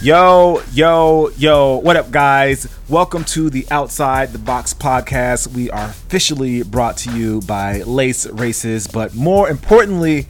Yo, yo, yo, what up, guys? Welcome to the Outside the Box podcast. We are officially brought to you by Lace Racers, but more importantly,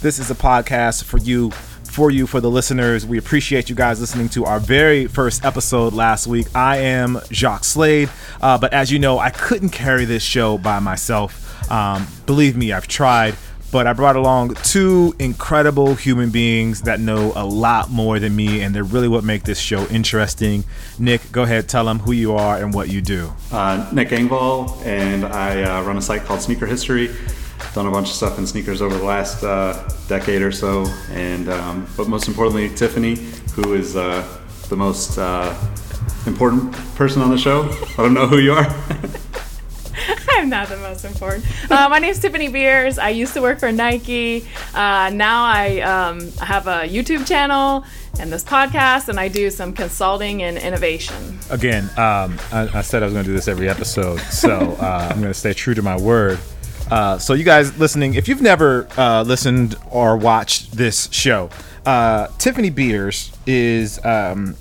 this is a podcast for you, for you, for the listeners. We appreciate you guys listening to our very first episode last week. I am Jacques Slade, uh, but as you know, I couldn't carry this show by myself. Um, believe me, I've tried but I brought along two incredible human beings that know a lot more than me, and they're really what make this show interesting. Nick, go ahead, tell them who you are and what you do. Uh, Nick Engvall, and I uh, run a site called Sneaker History. Done a bunch of stuff in sneakers over the last uh, decade or so, and um, but most importantly, Tiffany, who is uh, the most uh, important person on the show. I don't know who you are. I'm not the most important. Uh, my name is Tiffany Beers. I used to work for Nike. Uh, now I um, have a YouTube channel and this podcast, and I do some consulting and innovation. Again, um, I, I, said I was going to do this every episode, so uh, I'm going to stay true to my word. Uh, so, you guys listening, if you've never uh, listened or watched this show, uh, Tiffany Beers is um,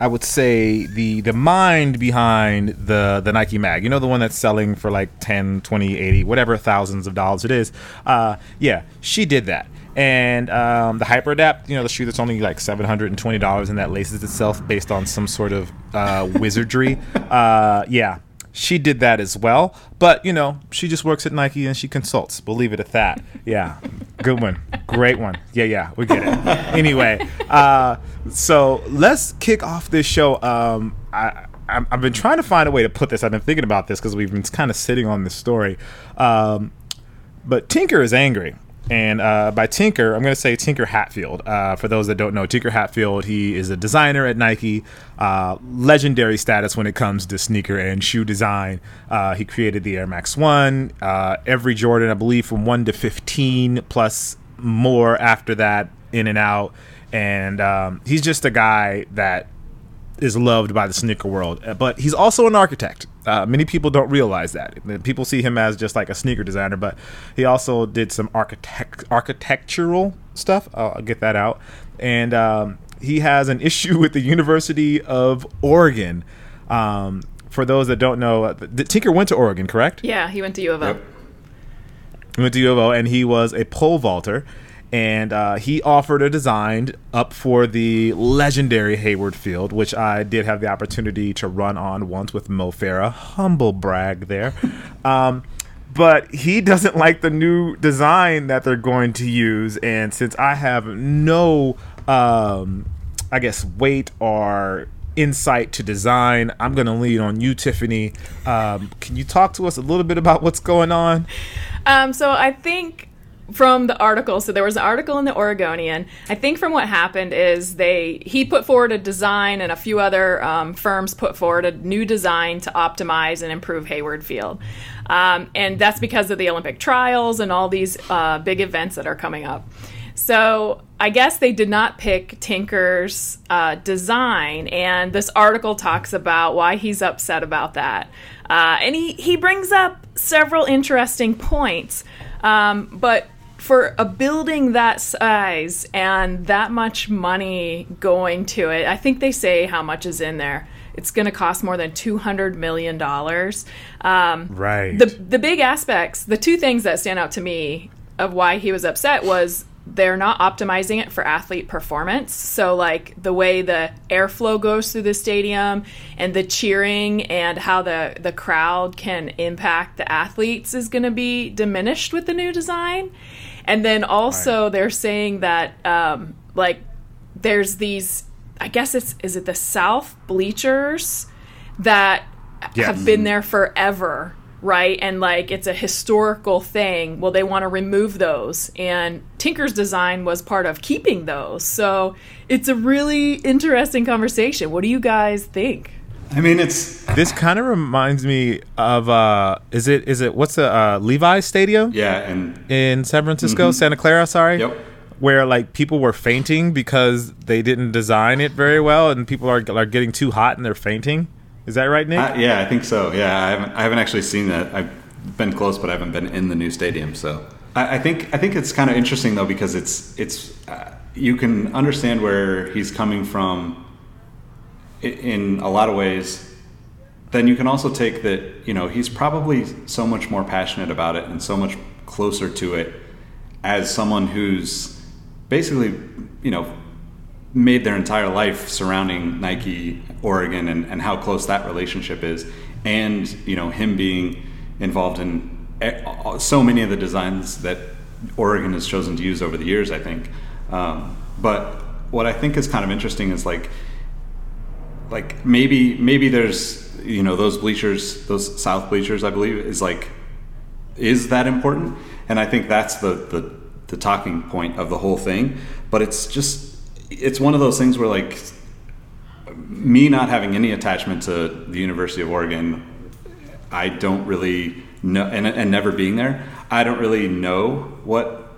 I would say the the mind behind the the Nike mag. You know the one that's selling for like 10, 20, 80, whatever thousands of dollars it is. Uh, yeah, she did that. And um, the Hyper Adapt, you know, the shoe that's only like seven hundred and twenty dollars, and that laces itself based on some sort of uh, wizardry. Uh, yeah, she did that as well. But you know, she just works at Nike and she consults. We'll leave it at that. Yeah, good one, great one. Yeah, yeah, we get it. Anyway, uh, so let's kick off this show. Um, I. I've been trying to find a way to put this. I've been thinking about this because we've been kind of sitting on this story. Um, but Tinker is angry. And uh, by Tinker, I'm going to say Tinker Hatfield. Uh, for those that don't know, Tinker Hatfield, he is a designer at Nike, uh, legendary status when it comes to sneaker and shoe design. Uh, he created the Air Max 1, uh, every Jordan, I believe, from 1 to 15, plus more after that, in and out. And um, he's just a guy that is loved by the sneaker world, uh, but he's also an architect. Uh, many people don't realize that. People see him as just like a sneaker designer, but he also did some architect architectural stuff. I'll get that out. And um, he has an issue with the University of Oregon. Um, for those that don't know, uh, Tinker went to Oregon, correct? Yeah, he went to U of O. Yep. He went to U of O, and he was a pole vaulter and uh, he offered a design up for the legendary Hayward Field, which I did have the opportunity to run on once with Mo Farah. Humble brag there. Um, but he doesn't like the new design that they're going to use, and since I have no, um, I guess, weight or insight to design, I'm going to lean on you, Tiffany. Um, can you talk to us a little bit about what's going on? Um, so I think from the article so there was an article in the oregonian. I think from what happened is they he put forward a design and a few other um, firms put forward a new design to optimize and improve hayward field. Um, and that's because of the olympic trials and all these uh, big events that are coming up. So i guess they did not pick tinker's uh, design and this article talks about why he's upset about that. Uh, and he, he brings up several interesting points. Um, but for a building that size and that much money going to it, I think they say how much is in there. It's going to cost more than two hundred million dollars. Um, right. The the big aspects, the two things that stand out to me of why he was upset was they're not optimizing it for athlete performance. So, like the way the airflow goes through the stadium and the cheering and how the, the crowd can impact the athletes is going to be diminished with the new design. And then also right. they're saying that um, like there's these I guess it's is it the South bleachers that yes. have been there forever, right? And like it's a historical thing. Well, they want to remove those, and Tinker's design was part of keeping those. So it's a really interesting conversation. What do you guys think? I mean, it's this kind of reminds me of uh, is it is it what's the uh, Levi's Stadium? Yeah, and in San Francisco, mm-hmm. Santa Clara. Sorry. Yep. Where like people were fainting because they didn't design it very well, and people are are getting too hot and they're fainting. Is that right, Nick? Uh, yeah, I think so. Yeah, I haven't I haven't actually seen that. I've been close, but I haven't been in the new stadium. So I, I think I think it's kind of interesting though because it's it's uh, you can understand where he's coming from in a lot of ways, then you can also take that, you know, he's probably so much more passionate about it and so much closer to it as someone who's basically, you know, made their entire life surrounding Nike, Oregon, and, and how close that relationship is. And, you know, him being involved in so many of the designs that Oregon has chosen to use over the years, I think. Um, but what I think is kind of interesting is like, like maybe maybe there's you know those bleachers, those south bleachers, I believe, is like, is that important? And I think that's the the, the talking point of the whole thing. But it's just it's one of those things where like me not having any attachment to the University of Oregon, I don't really know, and, and never being there, I don't really know what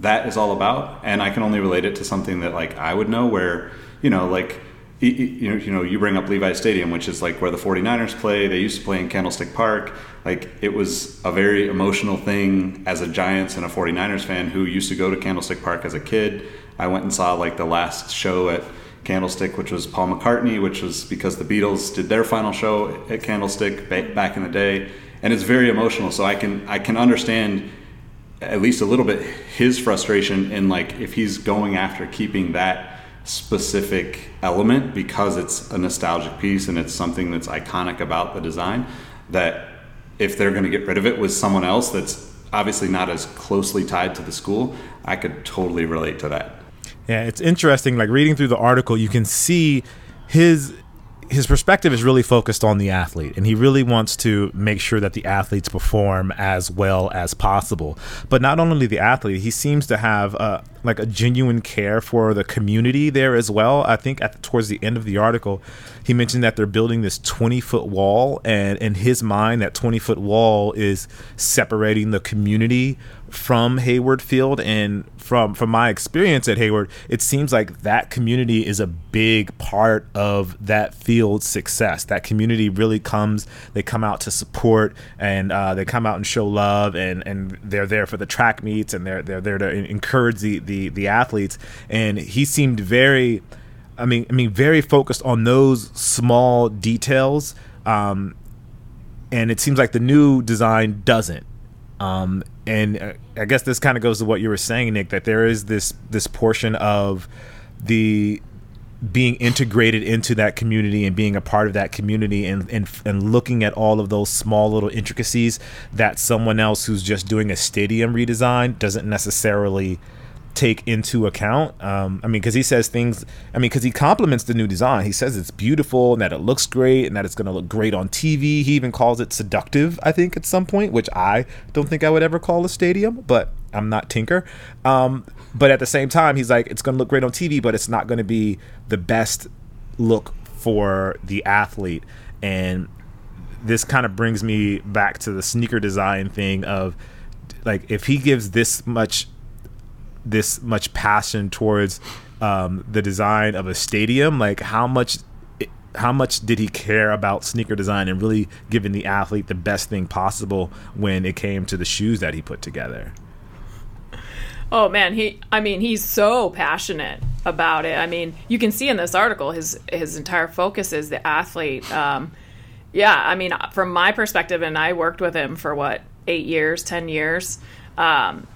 that is all about, and I can only relate it to something that like I would know, where you know, like you know, you know, you bring up Levi Stadium, which is like where the 49ers play. They used to play in Candlestick Park. Like it was a very emotional thing as a Giants and a 49ers fan who used to go to Candlestick Park as a kid. I went and saw like the last show at Candlestick, which was Paul McCartney, which was because the Beatles did their final show at Candlestick back in the day, and it's very emotional. So I can I can understand at least a little bit his frustration in like if he's going after keeping that specific element because it's a nostalgic piece and it's something that's iconic about the design that if they're going to get rid of it with someone else that's obviously not as closely tied to the school i could totally relate to that yeah, it's interesting. Like reading through the article, you can see his his perspective is really focused on the athlete and he really wants to make sure that the athletes perform as well as possible. But not only the athlete he seems to have uh, like a genuine care for the community there as well. I think at towards the end of the article he mentioned that they're building this 20 foot wall and in his mind that 20 foot wall is separating the community from Hayward Field and from from my experience at Hayward, it seems like that community is a big part of that field's success. That community really comes, they come out to support and uh, they come out and show love and, and they're there for the track meets and they're they're there to encourage the, the, the athletes. And he seemed very I mean I mean very focused on those small details. Um, and it seems like the new design doesn't. Um, and uh, I guess this kind of goes to what you were saying, Nick, that there is this this portion of the being integrated into that community and being a part of that community and, and and looking at all of those small little intricacies that someone else who's just doing a stadium redesign doesn't necessarily take into account. Um, I mean, because he says things. I mean, because he compliments the new design. He says it's beautiful and that it looks great and that it's going to look great on TV. He even calls it seductive. I think at some point, which I don't think I would ever call a stadium, but I'm not Tinker. Um, but at the same time, he's like, it's going to look great on TV, but it's not going to be the best look for the athlete. And this kind of brings me back to the sneaker design thing of like if he gives this much this much passion towards um, the design of a stadium, like how much how much did he care about sneaker design and really giving the athlete the best thing possible when it came to the shoes that he put together? Oh man, he I mean, he's so passionate about it. I mean, you can see in this article his his entire focus is the athlete. Um, yeah, I mean, from my perspective and I worked with him for what, 8 years, 10 years. Um,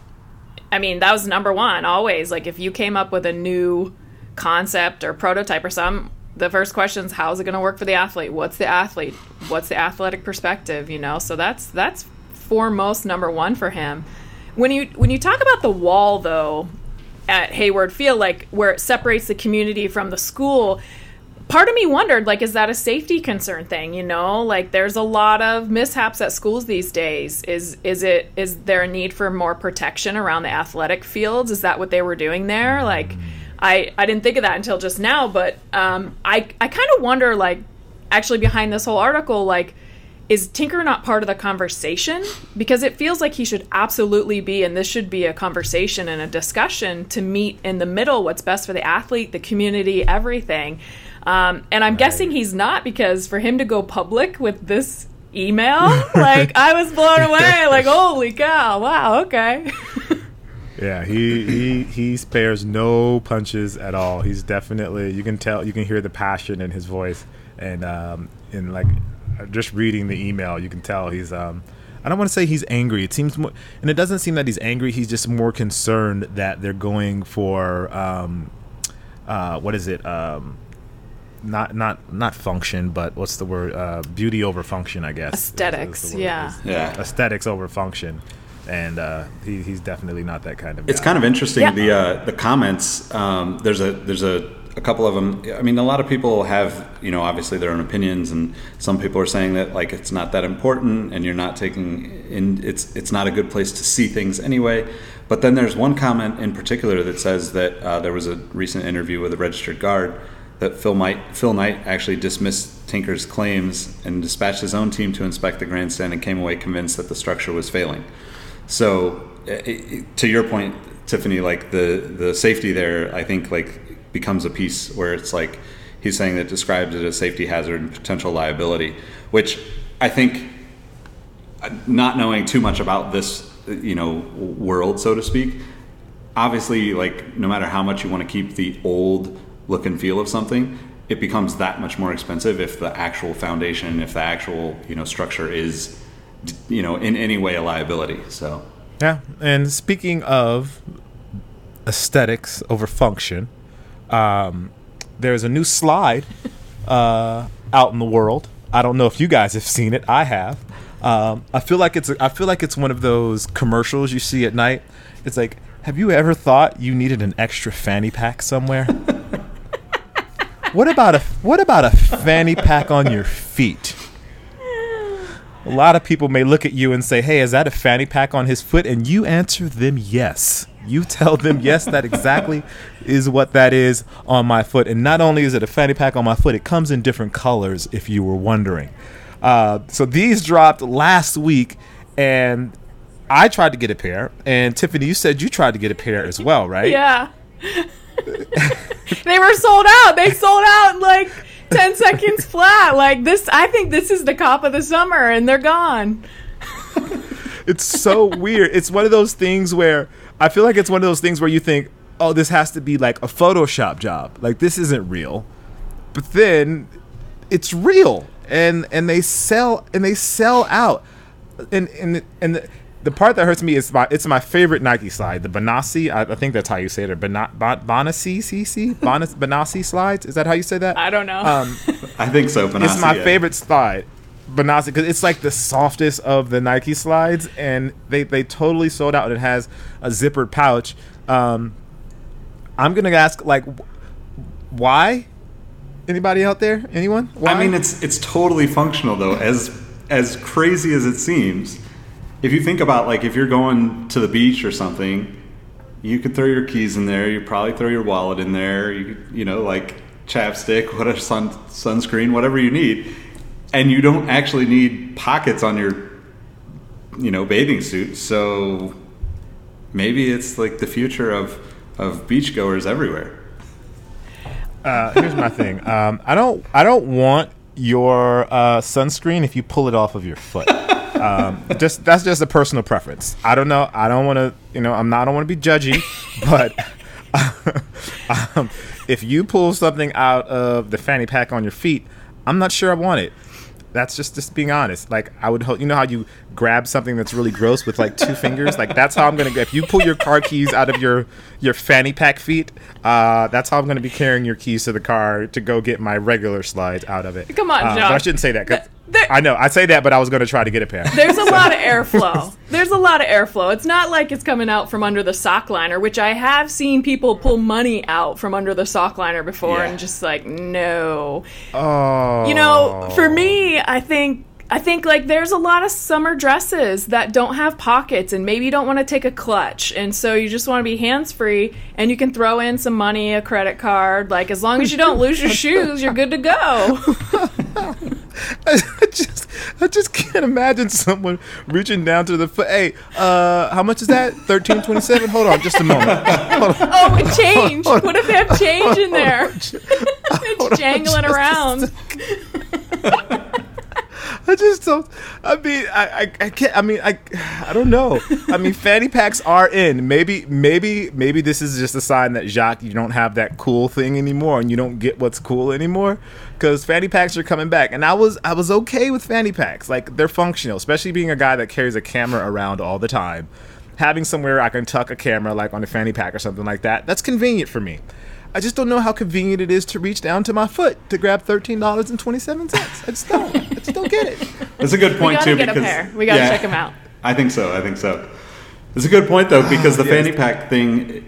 I mean, that was number one always. Like if you came up with a new concept or prototype or some, the first question is how's it going to work for the athlete? What's the athlete? What's the athletic perspective? You know, so that's that's foremost number one for him. When you when you talk about the wall though at Hayward Field, like where it separates the community from the school, part of me wondered like is that a safety concern thing you know? Like there's a lot of mishaps at schools these days. Is is it is there a need for more protection around the athletic fields? Is that what they were doing there? Like i i didn't think of that until just now but um i i kind of wonder like actually behind this whole article like is Tinker not part of the conversation? Because it feels like he should absolutely be, and this should be a conversation and a discussion to meet in the middle what's best for the athlete, the community, everything. Um, and I'm right. guessing he's not because for him to go public with this email, like I was blown away. Like, holy cow! Wow. Okay. Yeah, he he he spares no punches at all. He's definitely you can tell you can hear the passion in his voice, and um, in like just reading the email, you can tell he's um. I don't want to say he's angry. It seems more, and it doesn't seem that he's angry. He's just more concerned that they're going for um, uh, what is it? Um, not not not function, but what's the word? Uh, beauty over function, I guess. Aesthetics, is the word. yeah. Yeah. Aesthetics over function, and uh, he, he's definitely not that kind of. It's kind of interesting Yeah. the uh, the comments. Um, there's a there's a, a couple of them. I mean, a lot of people have you know obviously their own opinions, and some people are saying that like it's not that important, and you're not taking in. It's it's not a good place to see things anyway. But then there's one comment in particular that says that uh, there was a recent interview with a Register-Guard that Phil Knight, Phil Knight actually dismissed Tinker's claims and dispatched his own team to inspect the grandstand and came away convinced that the structure was failing. So, i- i- to your point, Tiffany, like the the safety there, I think like becomes a piece where it's like he's saying that describes it as safety hazard and potential liability, which I think, uh, not knowing too much about this, you know, world so to speak, obviously like no matter how much you want to keep the old look and feel of something it becomes that much more expensive if the actual foundation if the actual you know structure is you know in any way a liability so Yeah, and speaking of aesthetics over function, um, there's a new slide uh, out in the world. I don't know if you guys have seen it. I have. Um, I feel like it's I feel like it's one of those commercials you see at night. It's like, have you ever thought you needed an extra fanny pack somewhere? what about a what about a fanny pack on your feet? A lot of people may look at you and say, "Hey, is that a fanny pack on his foot?" And you answer them yes. You tell them yes, that exactly is what that is on my foot. And not only is it a fanny pack on my foot, it comes in different colors. If you were wondering, uh, so these dropped last week, and I tried to get a pair. And Tiffany, you said you tried to get a pair as well, right? Yeah. they were sold out. They sold out like 10 seconds flat. Like this, I think this is the cop of the summer, and they're gone. it's so weird. It's one of those things where I feel like it's one of those things where you think, oh, this has to be like a Photoshop job. Like this isn't real. But then it's real. And and they sell and they sell out. And and and the, the part that hurts me is my it's my favorite Nike slide, the Banassi. I, I think that's how you say it. Or Bana, Ban- Banassi CC? Banas, Banassi slides? Is that how you say that? I don't know. Um, i think so Benassi, it's my yeah. favorite slide, Banasi, because it's like the softest of the Nike slides, and they they totally sold out. And it has a zippered pouch. Um, I'm gonna ask like, wh- why? Anybody out there? Anyone? Why? i mean it's it's totally functional though as as crazy as it seems if you think about like if you're going to the beach or something you could throw your keys in there you probably throw your wallet in there you could, you know like chapstick whatever sun sunscreen whatever you need and you don't actually need pockets on your you know bathing suit so maybe it's like the future of of beachgoers everywhere uh, here's my thing. Um, I don't I don't want your uh, sunscreen if you pull it off of your foot. Um, just that's just a personal preference. I don't know. I don't want to. You know, I'm not. I don't want to be judgy, but um, if you pull something out of the fanny pack on your feet, I'm not sure I want it. That's just just being honest. Like I would hope you know how you grab something that's really gross with like two fingers. Like that's how I'm gonna. If you pull your car keys out of your your fanny pack feet, uh, that's how I'm gonna be carrying your keys to the car to go get my regular slides out of it. Come on, Uh, John. I shouldn't say that. 'cause There- I know I say that, but I was gonna try to get a pair. There's a lot of airflow. There's a lot of airflow. It's not like it's coming out from under the sock liner, which I have seen people pull money out from under the sock liner before Yeah. and just like, no. Oh, You know, for me, I think I think like there's a lot of summer dresses that don't have pockets and maybe you don't want to take a clutch and so you just want to be hands free and you can throw in some money, a credit card, like as long as you don't lose your shoes, you're good to go. I just I just can't imagine someone reaching down to the foot. Hey, uh, how much is that? Thirteen twenty seven. Hold on, just a moment. Oh, and change. What if they have change in there? it's jangling around. I just don't. I mean, I, I, I can't. I mean, I, I don't know. I mean, fanny packs are in. Maybe, maybe, maybe this is just a sign that Jacques, you don't have that cool thing anymore, and you don't get what's cool anymore. Because fanny packs are coming back, and I was, I was okay with fanny packs. Like they're functional, especially being a guy that carries a camera around all the time. Having somewhere I can tuck a camera, like on a fanny pack or something like that, that's convenient for me. I just don't know how convenient it is to reach down to my foot to grab thirteen dollars and twenty seven cents. I just don't. I just don't get it. That's a good We point gotta too. get a because pair. We gotta check them out. I think so. I think so. It's a good point though ah, because the Yes. fanny pack thing,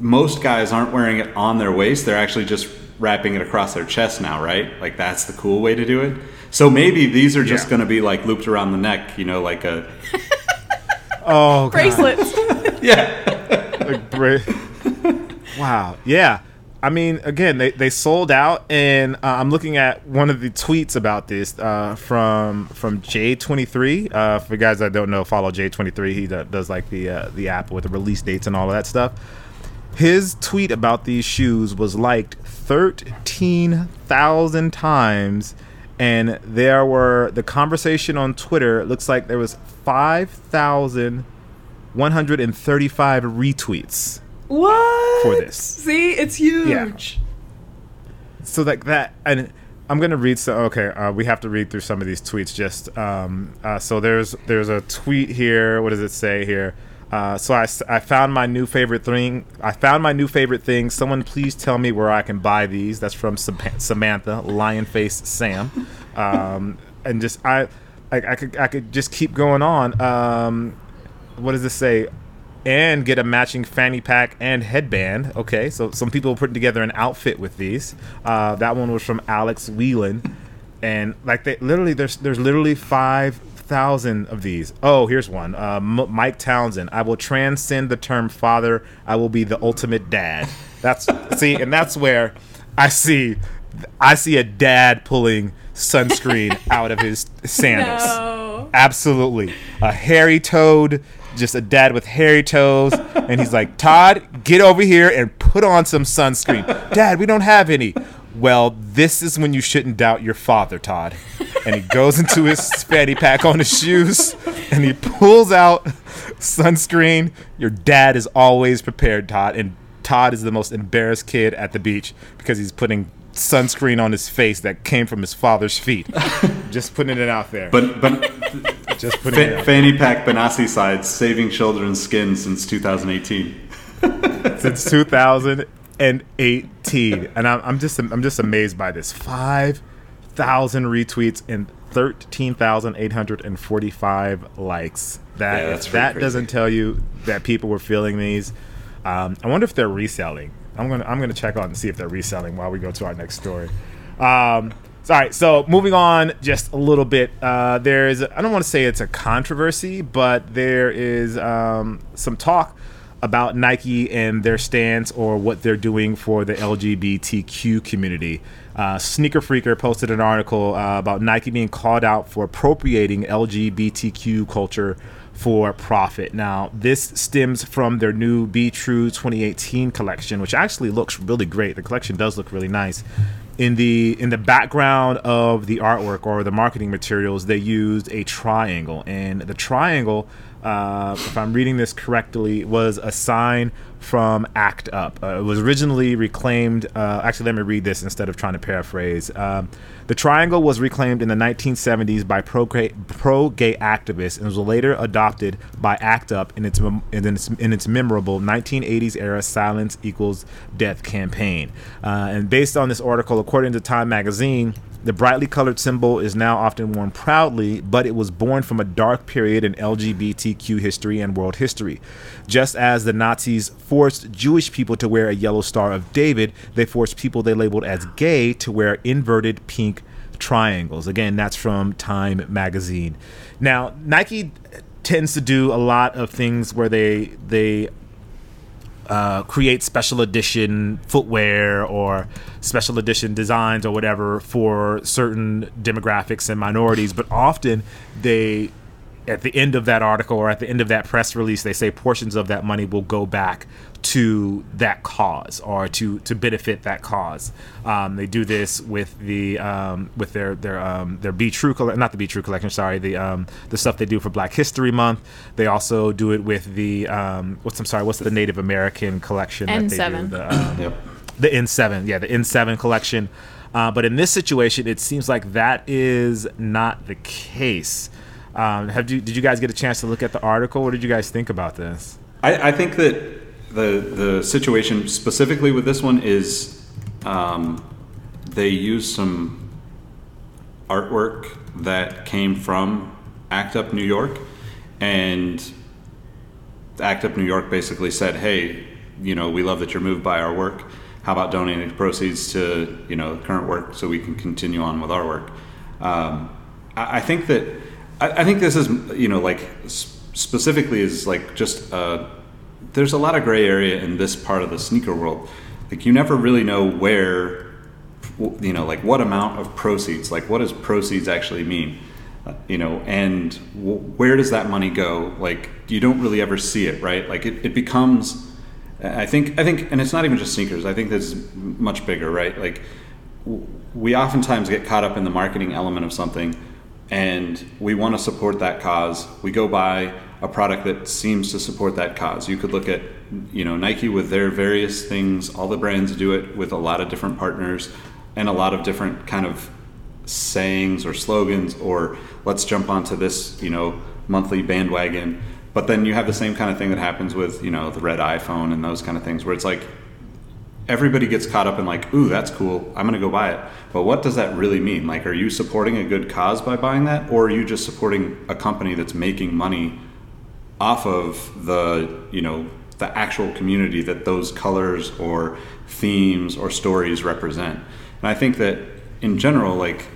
most guys aren't wearing it on their waist. They're actually just wrapping it across their chest now, right? Like that's the cool way to do it. So maybe these are just Yeah. going to be like looped around the neck, you know, like a Oh, God. Bracelets. yeah. Like, bra- wow. Yeah. I mean, again, they, they sold out, and uh, I'm looking at one of the tweets about this uh, from from J23. Uh, for guys that don't know, follow J23. He do- does like the uh, the app with the release dates and all of that stuff. His tweet about these shoes was liked 13,000 times, and there were the conversation on Twitter. It looks like there was 5,135 retweets. What? For this. See, it's huge. Yeah. so like that and i'm gonna read so okay uh, we have to read through some of these tweets just um, uh, so there's there's a tweet here what does it say here uh, so I, I found my new favorite thing i found my new favorite thing someone please tell me where i can buy these that's from samantha lion face sam um, and just i I, I could i could just keep going on um, what does this say and get a matching fanny pack and headband. Okay, so some people putting together an outfit with these. Uh, that one was from Alex Whelan, and like they literally there's there's literally five thousand of these. Oh, here's one. Uh, M- Mike Townsend. I will transcend the term father. I will be the ultimate dad. That's see, and that's where I see I see a dad pulling sunscreen out of his sandals. No. Absolutely. A hairy toad, just a dad with hairy toes. And he's like, Todd, get over here and put on some sunscreen. Dad, we don't have any. Well, this is when you shouldn't doubt your father, Todd. And he goes into his fanny pack on his shoes and he pulls out sunscreen. Your dad is always prepared, Todd. And Todd is the most embarrassed kid at the beach because he's putting sunscreen on his face that came from his father's feet. Just putting it out there. But but Just putting it fanny pack Benassi sides saving children's skin since 2018. since 2018, and I'm, I'm just I'm just amazed by this. Five thousand retweets and thirteen thousand eight hundred and forty-five likes. That Yeah, that's if pretty that crazy. doesn't tell you that people were feeling these. Um, I wonder if they're reselling. I'm gonna I'm gonna check on and see if they're reselling while we go to our next story. Um, all right, so moving on just a little bit. Uh, there's I don't want to say it's a controversy, but there is um, some talk about Nike and their stance or what they're doing for the LGBTQ community. Uh, Sneaker Freaker posted an article uh, about Nike being called out for appropriating LGBTQ culture for profit. Now, this stems from their new Be True 2018 collection, which actually looks really great. The collection does look really nice. In the in the background of the artwork or the marketing materials, they used a triangle, and the triangle, uh, if I'm reading this correctly, was a sign from Act Up. Uh, it was originally reclaimed. Uh, actually, let me read this instead of trying to paraphrase. Um, the triangle was reclaimed in the 1970s by pro-gay, pro-gay activists and was later adopted by ACT UP in its, in its, in its memorable 1980s era Silence Equals Death campaign. Uh, and based on this article, according to Time magazine, the brightly colored symbol is now often worn proudly, but it was born from a dark period in LGBTQ history and world history. Just as the Nazis forced Jewish people to wear a yellow Star of David, they forced people they labeled as gay to wear inverted pink triangles. Again, that's from Time magazine. Now, Nike tends to do a lot of things where they they uh, create special edition footwear or special edition designs or whatever for certain demographics and minorities, but often they at the end of that article or at the end of that press release, they say portions of that money will go back to that cause or to to benefit that cause. Um, they do this with the um, with their their um, their Be True coll- not the Be True collection. Sorry, the um, the stuff they do for Black History Month. They also do it with the um, what's I'm sorry, what's the Native American collection that they do? N7. The, um, Yep. the N7, yeah, the N7 collection. Uh, but in this situation, it seems like that is not the case. Um, have you, did you guys get a chance to look at the article? What did you guys think about this? I, I think that the the situation specifically with this one is um, they use some artwork that came from Act Up New York, and Act Up New York basically said, "Hey, you know, we love that you're moved by our work. How about donating proceeds to you know current work so we can continue on with our work?" Um, I, I think that I, I think this is you know like specifically is like just uh, there's a lot of gray area in this part of the sneaker world. Like you never really know where you know like what amount of proceeds like what does proceeds actually mean Uh, you know and w- where does that money go? Like you don't really ever see it right? Like it, it becomes i think i think and it's not even just sneakers i think this is much bigger right? Like w- we oftentimes get caught up in the marketing element of something and we want to support that cause. We go buy a product that seems to support that cause. You could look at you know nike with their various things. All the brands do it with a lot of different partners and a lot of different kind of sayings or slogans or let's jump onto this you know monthly bandwagon. But then you have the same kind of thing that happens with you know the red iphone and those kind of things where it's like everybody gets caught up in like ooh that's cool. I'm going to go buy it. But what does that really mean? Like are you supporting a good cause by buying that or are you just supporting a company that's making money off of the you know the actual community that those colors or themes or stories represent? And i think that in general like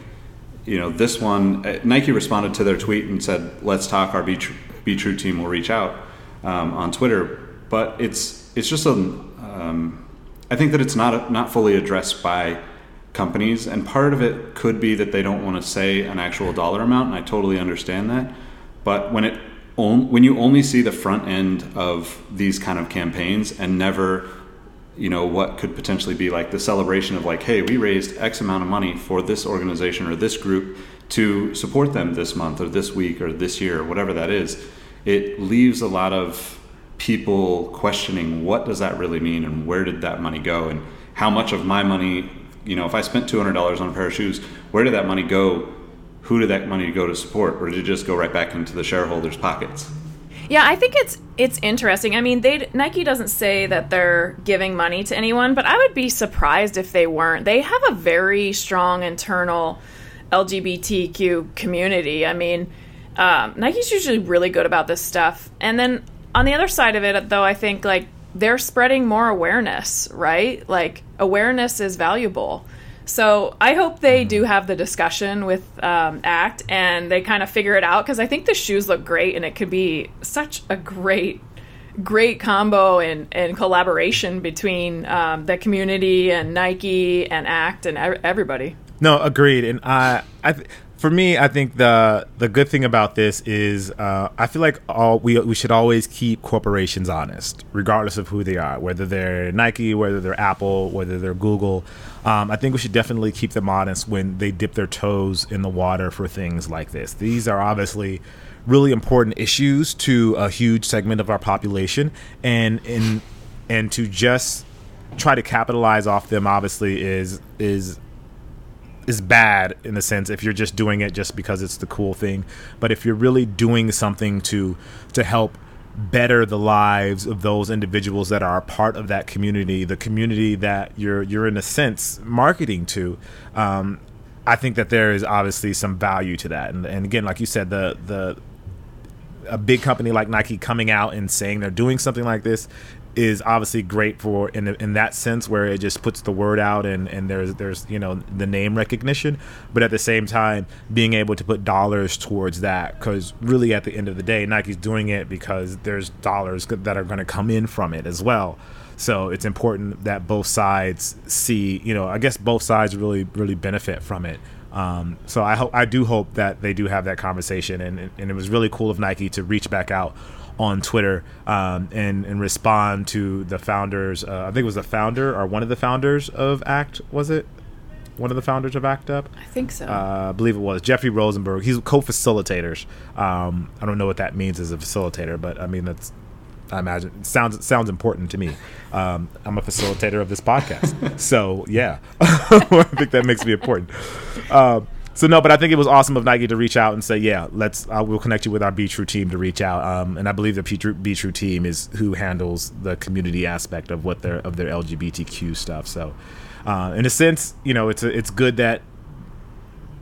you know this one uh, nike responded to their tweet and said let's talk. Our be, Tr- be true team will reach out um, on twitter. But it's it's just a um, i think that it's not not fully addressed by companies and part of it could be that they don't want to say an actual dollar amount and i totally understand that but when it when you only see the front end of these kind of campaigns and never you know what could potentially be like the celebration of like hey we raised x amount of money for this organization or this group to support them this month or this week or this year or whatever that is it leaves a lot of people questioning what does that really mean and where did that money go and how much of my money you know if i spent $200 on a pair of shoes where did that money go who did that money go to support or did it just go right back into the shareholders pockets Yeah, I think it's it's interesting. I mean, they Nike doesn't say that they're giving money to anyone, but I would be surprised if they weren't. They have a very strong internal LGBTQ community. I mean, um, Nike's usually really good about this stuff. And then on the other side of it, though, I think like they're spreading more awareness, right? Like awareness is valuable. So I hope they do have the discussion with um, ACT and they kind of figure it out because I think the shoes look great and it could be such a great, great combo and, and collaboration between um, the community and Nike and ACT and everybody. No, agreed. And I, I, th- for me, I think the the good thing about this is uh, I feel like all we we should always keep corporations honest, regardless of who they are, whether they're Nike, whether they're Apple, whether they're Google. Um, I think we should definitely keep them honest when they dip their toes in the water for things like this. These are obviously really important issues to a huge segment of our population, and in and to just try to capitalize off them obviously is is is bad in the sense if you're just doing it just because it's the cool thing but if you're really doing something to to help better the lives of those individuals that are part of that community the community that you're you're in a sense marketing to um, I think that there is obviously some value to that. And, and again like you said the the a big company like Nike coming out and saying they're doing something like this is obviously great for in in that sense where it just puts the word out and and there's there's you know the name recognition but at the same time being able to put dollars towards that cuz really at the end of the day Nike's doing it because there's dollars that are going to come in from it as well So it's important that both sides see, you know, I guess both sides really, really benefit from it. Um, so I hope, I do hope that they do have that conversation, and and it was really cool of Nike to reach back out on Twitter um, and and respond to the founders. Uh, I think it was the founder or one of the founders of Act. Was it one of the founders of Act Up? I think so. Uh, I believe it was Jeffrey Rosenberg. He's co-facilitators. Um, I don't know what that means as a facilitator, but I mean that's I imagine it sounds it sounds important to me. Um, I'm a facilitator of this podcast, so yeah, I think that makes me important. Um, so no, but I think it was awesome of Nike to reach out and say, yeah, let's uh, we'll connect you with our Be True team to reach out. Um, and I believe the Be True, Be True team is who handles the community aspect of what their of their LGBTQ stuff. So, uh, in a sense, you know, it's a, it's good that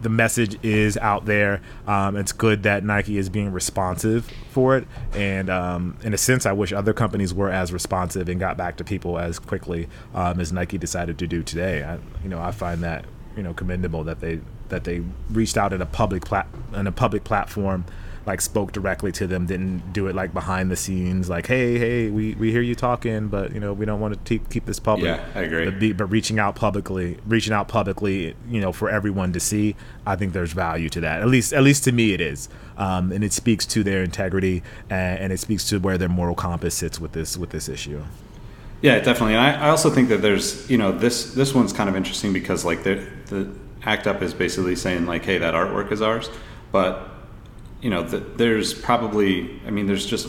the message is out there. Um, it's good that Nike is being responsive for it, and um, in a sense, I wish other companies were as responsive and got back to people as quickly um, as Nike decided to do today. I, you know, I find that you know commendable that they that they reached out in a public plat in a public platform like spoke directly to them didn't do it like behind the scenes like hey hey we, we hear you talking but you know we don't want to keep, keep this public Yeah, I agree. but, be, but reaching out publicly reaching out publicly you know for everyone to see i think there's value to that at least at least to me it is um, and it speaks to their integrity and, and it speaks to where their moral compass sits with this with this issue Yeah, definitely. And I, I also think that there's, you know, this this one's kind of interesting because like the the Act Up is basically saying like, hey, that artwork is ours, but you know, the, there's probably, I mean, there's just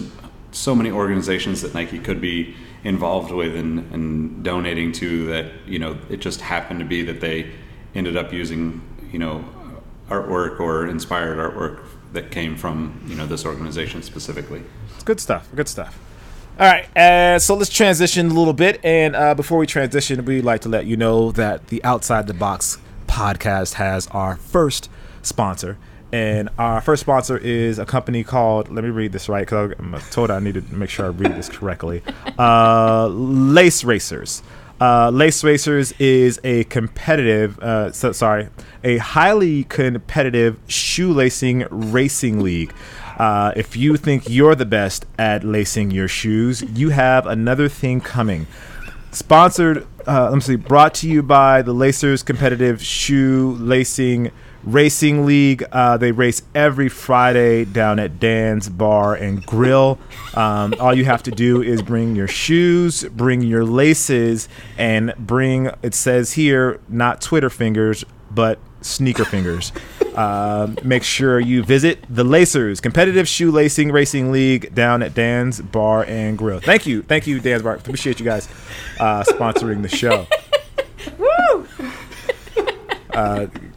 so many organizations that Nike could be involved with and, and donating to that, you know, it just happened to be that they ended up using, you know, artwork or inspired artwork that came from, you know, this organization specifically. Good stuff. Good stuff. All right, uh, so let's transition a little bit. And uh, before we transition, we'd like to let you know that the Outside the Box podcast has our first sponsor. And our first sponsor is a company called, let me read this right because I'm told I need to make sure I read this correctly. Uh, Lace Racers. Uh, Lace Racers is a competitive, uh, so, sorry, a highly competitive shoelacing racing league. Uh, if you think you're the best at lacing your shoes, you have another thing coming. Sponsored, uh, let me see, brought to you by the Lacers Competitive Shoe Lacing Racing League. Uh, they race every Friday down at Dan's Bar and Grill. Um, all you have to do is bring your shoes, bring your laces, and bring, it says here, not Twitter fingers, but sneaker fingers. Um, make sure you visit the Lacers Competitive Shoelacing Racing League down at Dan's Bar and Grill. Thank you, thank you, Dan's Bar. Appreciate you guys uh, sponsoring the show. Woo!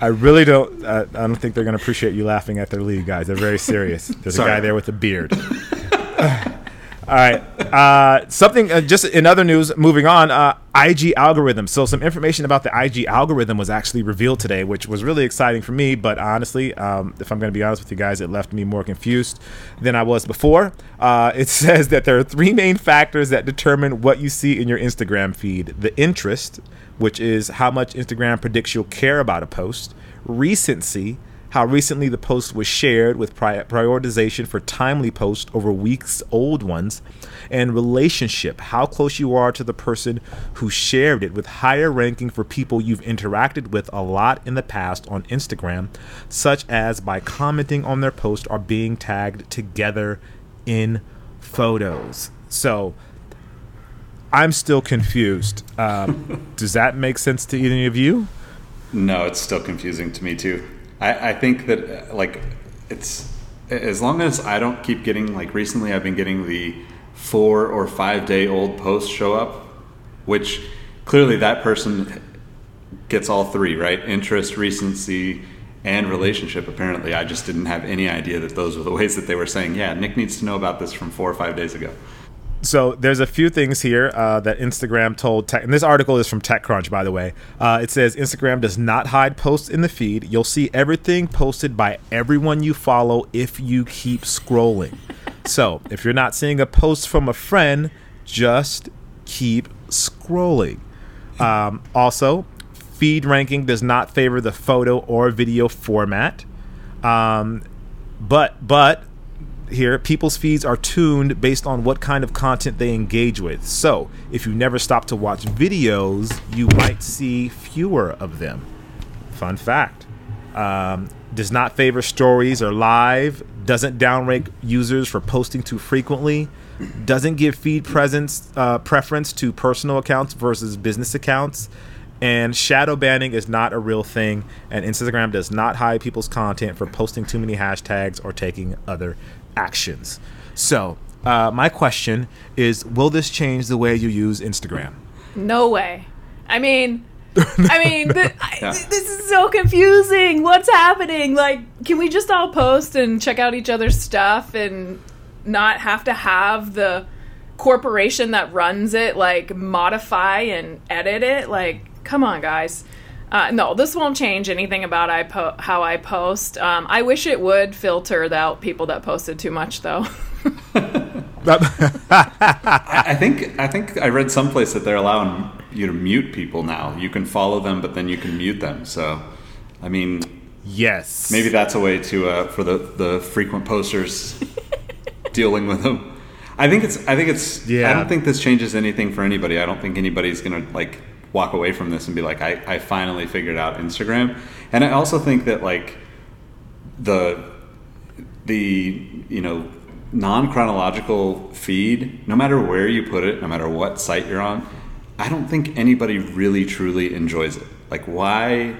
I really don't. Uh, I don't think they're going to appreciate you laughing at their league, guys. They're very serious. There's a guy there with a beard. All right. Uh, something uh, just in other news. Moving on. Uh, IG algorithm. So some information about the IG algorithm was actually revealed today, which was really exciting for me. But honestly, um, if I'm going to be honest with you guys, it left me more confused than I was before. Uh, it says that there are three main factors that determine what you see in your Instagram feed: the interest, which is how much Instagram predicts you'll care about a post; recency how recently the post was shared with prioritization for timely posts over weeks old ones, and relationship, how close you are to the person who shared it, with higher ranking for people you've interacted with a lot in the past on Instagram, such as by commenting on their post or being tagged together in photos. So, I'm still confused. Um, does that make sense to any of you? No, it's still confusing to me too. I, I think that uh, like it's as long as I don't keep getting like recently I've been getting the four or five day old posts show up, which clearly that person gets all three right interest, recency, and relationship. Apparently, I just didn't have any idea that those were the ways that they were saying. Yeah, Nick needs to know about this from four or five days ago. So there's a few things here uh, that Instagram told Tech, and this article is from TechCrunch, by the way. Uh, it says Instagram does not hide posts in the feed. You'll see everything posted by everyone you follow if you keep scrolling. So if you're not seeing a post from a friend, just keep scrolling. Um, also, feed ranking does not favor the photo or video format. Um, but but here people's feeds are tuned based on what kind of content they engage with. So, if you never stop to watch videos, you might see fewer of them. Fun fact. Um, does not favor stories or live, doesn't downrank users for posting too frequently, doesn't give feed presence uh, preference to personal accounts versus business accounts, and shadow banning is not a real thing, and Instagram does not hide people's content for posting too many hashtags or taking other actions. So, uh, my question is Will this change the way you use Instagram? No way. I mean, I mean, th- I, th- this is so confusing. What's happening? Like, can we just all post and check out each other's stuff and not have to have the corporation that runs it like modify and edit it? Like, come on, guys. Uh, no, this won't change anything about I po- how I post. Um, I wish it would filter out people that posted too much, though. I think I think I read someplace that they're allowing you to mute people now. You can follow them, but then you can mute them. So, I mean, yes, maybe that's a way to uh, for the the frequent posters dealing with them. I think it's I think it's Yeah. I don't think this changes anything for anybody. I don't think anybody's gonna like walk away from this and be like, I, I finally figured out Instagram. And I also think that like the the you know non chronological feed, no matter where you put it, no matter what site you're on, I don't think anybody really truly enjoys it. Like why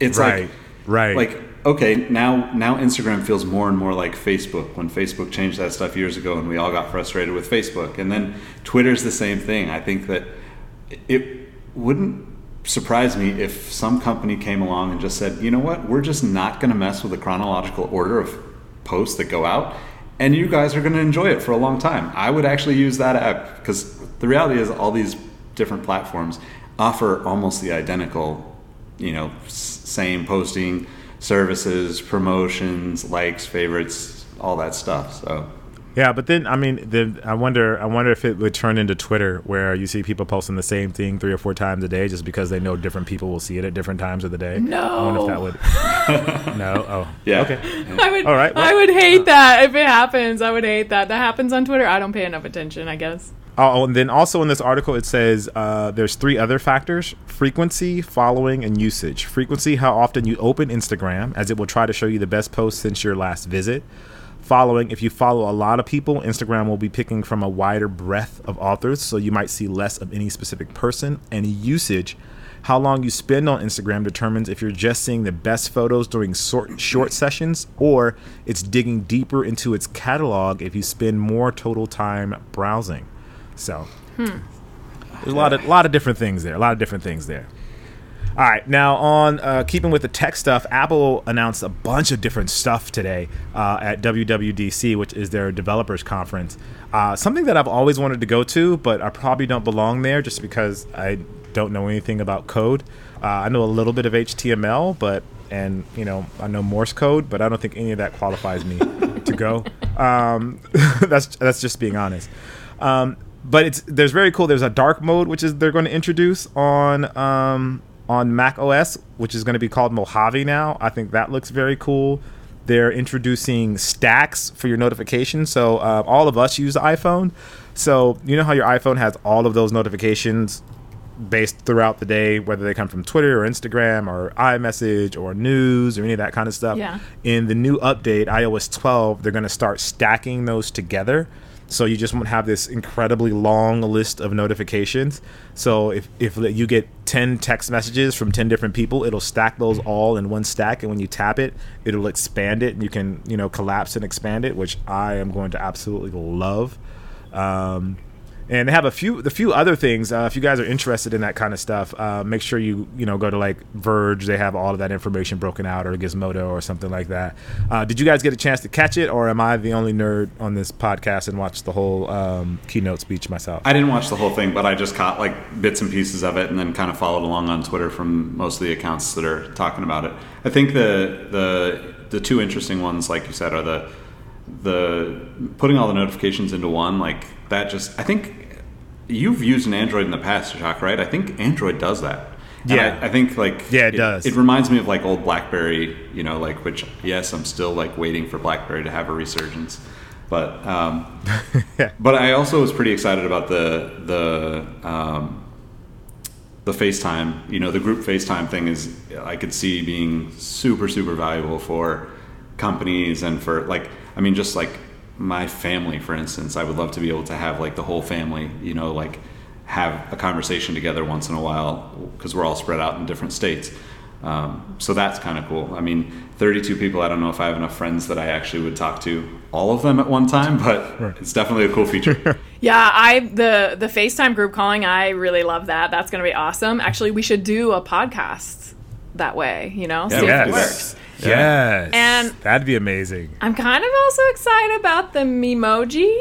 it's Right, like right. like okay now now instagram feels more and more like facebook when facebook changed that stuff years ago and we all got frustrated with facebook and then twitter's the same thing i think that it wouldn't surprise me if some company came along and just said you know what? We're just not going to mess with the chronological order of posts that go out and you guys are going to enjoy it for a long time. I would actually use that app because the reality is all these different platforms offer almost the identical you know same posting services promotions likes favorites all that stuff so Yeah, but then I mean, then I wonder, I wonder if it would turn into Twitter, where you see people posting the same thing three or four times a day, just because they know different people will see it at different times of the day. No. I wonder if that would. no. Oh. yeah Okay. I would, All right, well- I would hate that if it happens. I would hate that. That happens on Twitter. I don't pay enough attention. I guess. Oh, and then also in this article, it says uh, there's three other factors frequency, following, and usage. Frequency, how often you open Instagram, as it will try to show you the best posts since your last visit. Following, if you follow a lot of people, Instagram will be picking from a wider breadth of authors, so you might see less of any specific person. And usage, how long you spend on Instagram determines if you're just seeing the best photos during short, short sessions or it's digging deeper into its catalog if you spend more total time browsing. So hmm. there's a lot of lot of different things there. A lot of different things there. All right, now on uh, keeping with the tech stuff, Apple announced a bunch of different stuff today uh, at WWDC, which is their developers conference. Uh, something that I've always wanted to go to, but I probably don't belong there just because I don't know anything about code. Uh, I know a little bit of HTML, but and you know I know Morse code, but I don't think any of that qualifies me to go. Um, that's that's just being honest. Um, but it's there's very cool. There's a dark mode which is they're going to introduce on um, on Mac OS, which is going to be called Mojave now. I think that looks very cool. They're introducing stacks for your notifications. So uh, all of us use the iPhone. So you know how your iPhone has all of those notifications based throughout the day, whether they come from Twitter or Instagram or iMessage or news or any of that kind of stuff. Yeah. In the new update, iOS 12, they're going to start stacking those together. So you just won't have this incredibly long list of notifications. So if, if you get 10 text messages from 10 different people, it'll stack those all in one stack. And when you tap it, it'll expand it and you can, you know, collapse and expand it, which I am going to absolutely love. Um, and they have a few the few other things. Uh, if you guys are interested in that kind of stuff, uh, make sure you you know go to like Verge. They have all of that information broken out, or Gizmodo, or something like that. Uh, did you guys get a chance to catch it, or am I the only nerd on this podcast and watched the whole um, keynote speech myself? I didn't watch the whole thing, but I just caught like bits and pieces of it, and then kind of followed along on Twitter from most of the accounts that are talking about it. I think the the the two interesting ones, like you said, are the the putting all the notifications into one. Like that, just I think you've used an Android in the past, Jacques, right? I think Android does that. Yeah. I, I think like Yeah, it does. It reminds me of like old BlackBerry, you know, like which yes, I'm still like waiting for BlackBerry to have a resurgence. But um, but I also was pretty excited about the the um, the FaceTime. You know, the group FaceTime thing is I could see being super super valuable for companies and for like I mean just like my family for instance. I would love to be able to have like the whole family. You know, like have a conversation together once in a while because we're all spread out in different states. Um, so that's kind of cool. I mean, 32 people. I don't know if I have enough friends that I actually would talk to all of them at one time, but right. it's definitely a cool feature. yeah, I the the FaceTime group calling. I really love that. That's going to be awesome. Actually, we should do a podcast that way. You know, yeah, see yes. if it works. Yes, and that'd be amazing. I'm kind of also excited about the Memoji.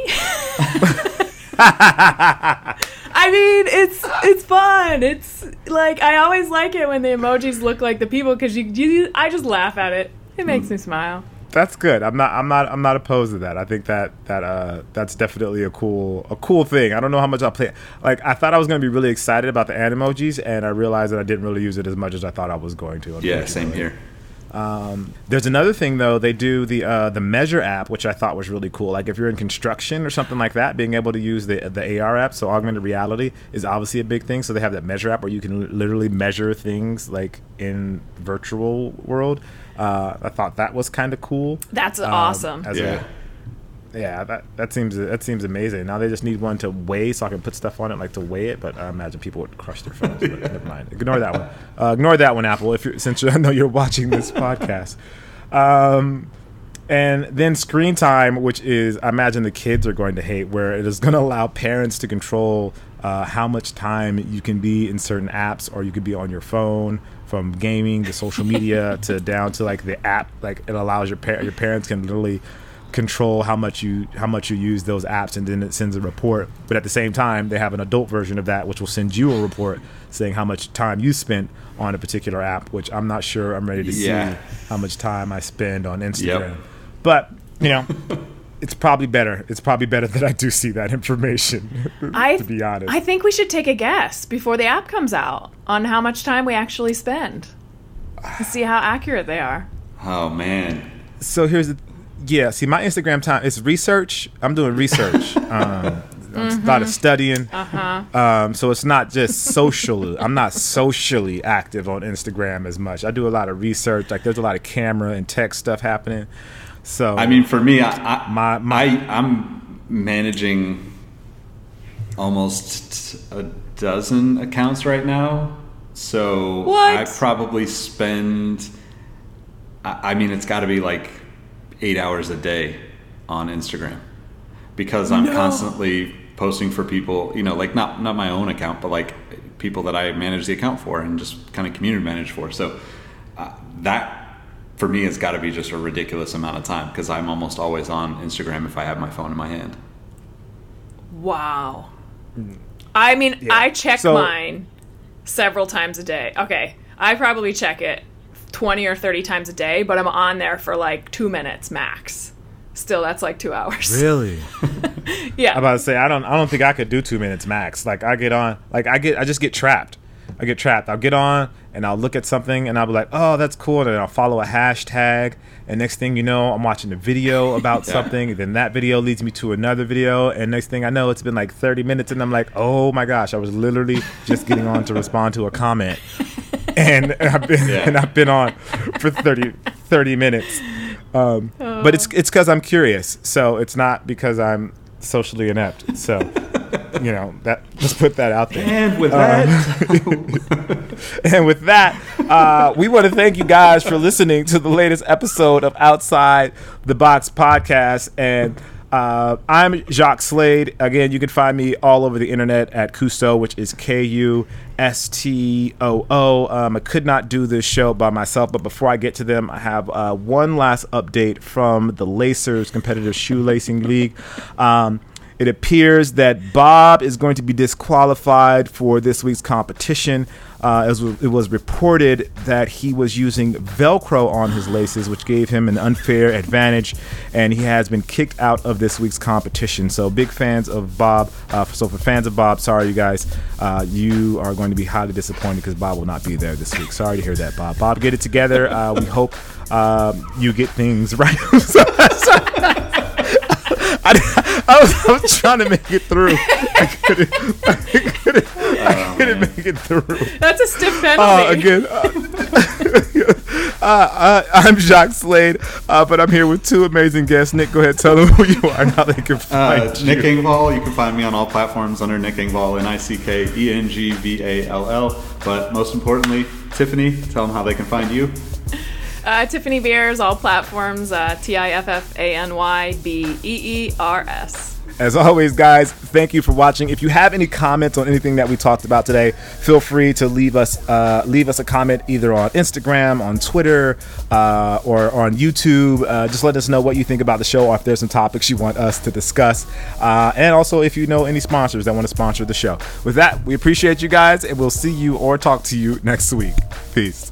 I mean, it's it's fun. It's like I always like it when the emojis look like the people because you, you I just laugh at it. It makes mm. me smile. That's good. I'm not. I'm not. I'm not opposed to that. I think that that uh that's definitely a cool a cool thing. I don't know how much I'll play. Like I thought I was going to be really excited about the Animojis, and I realized that I didn't really use it as much as I thought I was going to. Yeah, same here. Um, there's another thing though. They do the uh, the Measure app, which I thought was really cool. Like if you're in construction or something like that, being able to use the the AR app, so augmented reality is obviously a big thing. So they have that Measure app where you can literally measure things like in virtual world. Uh, I thought that was kind of cool. That's um, awesome. yeah. A, yeah, that that seems that seems amazing. Now they just need one to weigh, so I can put stuff on it, like to weigh it. But I imagine people would crush their phones. But never mind. Ignore that one. Uh, ignore that one, Apple. If you're, since I know you're watching this podcast. Um, and then screen time, which is I imagine the kids are going to hate, where it is going to allow parents to control uh, how much time you can be in certain apps, or you could be on your phone, from gaming to social media to down to like the app. Like it allows your par- your parents can literally control how much you how much you use those apps and then it sends a report. But at the same time they have an adult version of that which will send you a report saying how much time you spent on a particular app which i'm not sure i'm ready to yeah. see how much time i spend on instagram. Yep. but you know it's probably better. It's probably better that i do see that information I, to be honest. I think we should take a guess before the app comes out on how much time we actually spend to see how accurate they are. Oh man. So here's the yeah, see, my Instagram time is research. I'm doing research. um, mm-hmm. a lot of studying. Uh-huh. Um, so it's not just social. I'm not socially active on Instagram as much. I do a lot of research. Like there's a lot of camera and tech stuff happening. So I mean, for me, I, I my, my I, I'm managing almost a dozen accounts right now. So what? I probably spend. I, I mean, it's got to be like eight hours a day on Instagram because I'm no. constantly posting for people, you know, like not not my own account, but like people that I manage the account for and just kind of community manage for. So uh, that for me has got to be just a ridiculous amount of time because I'm almost always on Instagram if I have my phone in my hand. Wow. I mean, yeah. I check so, mine several times a day. Okay, I probably check it 20 or 30 times a day, but I'm on there for like two minutes max. Still, that's like two hours. Really? yeah. I'm about to say I don't. I don't think I could do two minutes max. Like I get on. Like I get. I just get trapped. I get trapped. I'll get on and I'll look at something and I'll be like, oh, that's cool. And then I'll follow a hashtag. And next thing you know, I'm watching a video about yeah. something. And then that video leads me to another video. And next thing I know, it's been like 30 minutes. And I'm like, oh my gosh, I was literally just getting on to respond to a comment. and, I've been yeah. and I've been on for 30, 30 minutes. Um, oh. But it's it's because I'm curious, so it's not because I'm socially inept. So you know that let's put that out there. And with that, and with that, uh, we want to thank you guys for listening to the latest episode of Outside the Box podcast and. Uh, I'm Jacques Slade. Again, you can find me all over the internet at Kustoo, which is K U S T O O. Um, I could not do this show by myself, but before I get to them, I have uh, one last update from the Lace Racers Competitive Shoelacing League. Um, it appears that Bob is going to be disqualified for this week's competition. Uh, it, was, reported that he was using Velcro on his laces, which gave him an unfair advantage, and he has been kicked out of this week's competition. So, big fans of Bob. Uh, so, for fans of Bob, sorry, you guys, uh, you are going to be highly disappointed because Bob will not be there this week. Sorry to hear that, Bob. Bob, get it together. Uh, we hope um, you get things right. I, I, was, I was trying to make it through. I couldn't. I couldn't, I couldn't make it through. That's a stiff Uh, penalty. again, uh, uh, uh, I'm Jacques Slade, uh, but I'm here with two amazing guests. Nick, go ahead, tell them who you are and how they can find Uh, you. Nick Engvall. You can find me on all platforms under Nick Engvall, N I C K E N G V A L L. But most importantly, Tiffany, tell them how they can find you. Uh, Tiffany Beers, all platforms. Uh, T I F F A N Y B E E R S. As always, guys, thank you for watching. If you have any comments on anything that we talked about today, feel free to leave us uh, leave us a comment either on Instagram, on Twitter, uh, or, or on YouTube. Uh, just let us know what you think about the show, or if there's some topics you want us to discuss, uh, and also if you know any sponsors that want to sponsor the show. With that, we appreciate you guys, and we'll see you or talk to you next week. Peace.